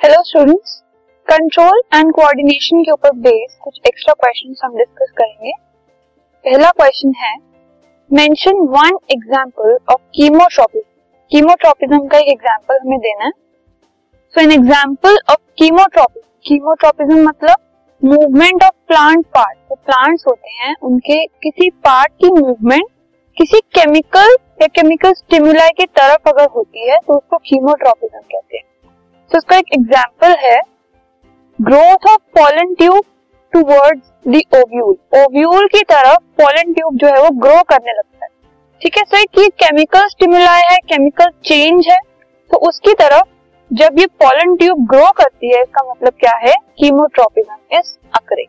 Students control and coordination के ऊपर based कुछ एक्स्ट्रा क्वेश्चन हम डिस्कस करेंगे। पहला क्वेश्चन है mention one example of chemotropism chemotropism का एक एग्जांपल हमें देना है। So an example of chemotropism chemotropism मतलब मूवमेंट ऑफ़ प्लांट पार्ट जो प्लांट्स होते हैं, उनके किसी पार्ट की मूवमेंट किसी केमिकल या केमिकल स्टिमुलाई की तरफ़ अगर होती है तो उसको कीमोट्रोपिज्म कहते हैं। तो इसका एक एग्ज़ाम्पल है growth of pollen tube towards the ovule ovule की तरफ़ पॉलन ट्यूब जो है वो ग्रो करने लगता है। ठीक है सर कि केमिकल स्टिमुलाई है केमिकल चेंज है। तो उसकी तरफ़ जब ये पॉलन ट्यूब ग्रो करती है, इसका मतलब क्या है? Chemotropism is occurring